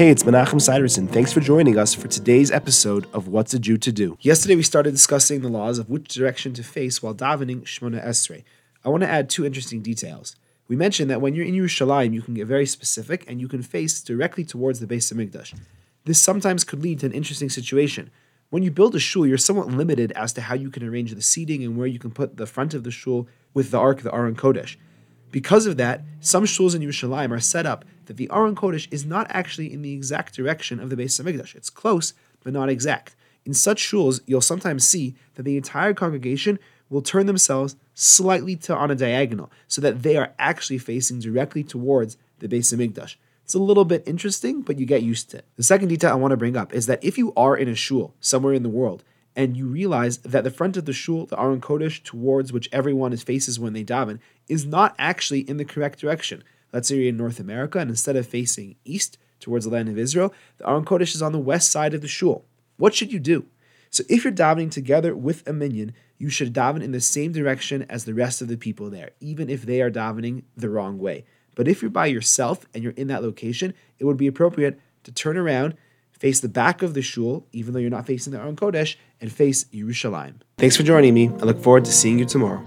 Hey, it's Menachem Siderson. Thanks for joining us for today's episode of What's a Jew to Do. Yesterday we started discussing the laws of which direction to face while davening Shemona Esrei. I want to add two interesting details. We mentioned that when you're in Yerushalayim, you can get very specific and you can face directly towards the Beis Hamikdash. This sometimes could lead to an interesting situation. When you build a shul, you're somewhat limited as to how you can arrange the seating and where you can put the front of the shul with the Ark, the Aron Kodesh. Because of that, some shuls in Yerushalayim are set up that the Aron Kodesh is not actually in the exact direction of the Beis Hamikdash. It's close, but not exact. In such shuls, you'll sometimes see that the entire congregation will turn themselves slightly to on a diagonal, so that they are actually facing directly towards the Beis Hamikdash. It's a little bit interesting, but you get used to it. The second detail I want to bring up is that if you are in a shul somewhere in the world and you realize that the front of the shul, the Aron Kodesh, towards which everyone is faces when they daven, is not actually in the correct direction. Let's say you're in North America, and instead of facing east towards the land of Israel, the Aron Kodesh is on the west side of the shul. What should you do? So if you're davening together with a minyan, you should daven in the same direction as the rest of the people there, even if they are davening the wrong way. But if you're by yourself and you're in that location, it would be appropriate to turn around face the back of the shul, even though you're not facing the Aron Kodesh, and face Yerushalayim. Thanks for joining me. I look forward to seeing you tomorrow.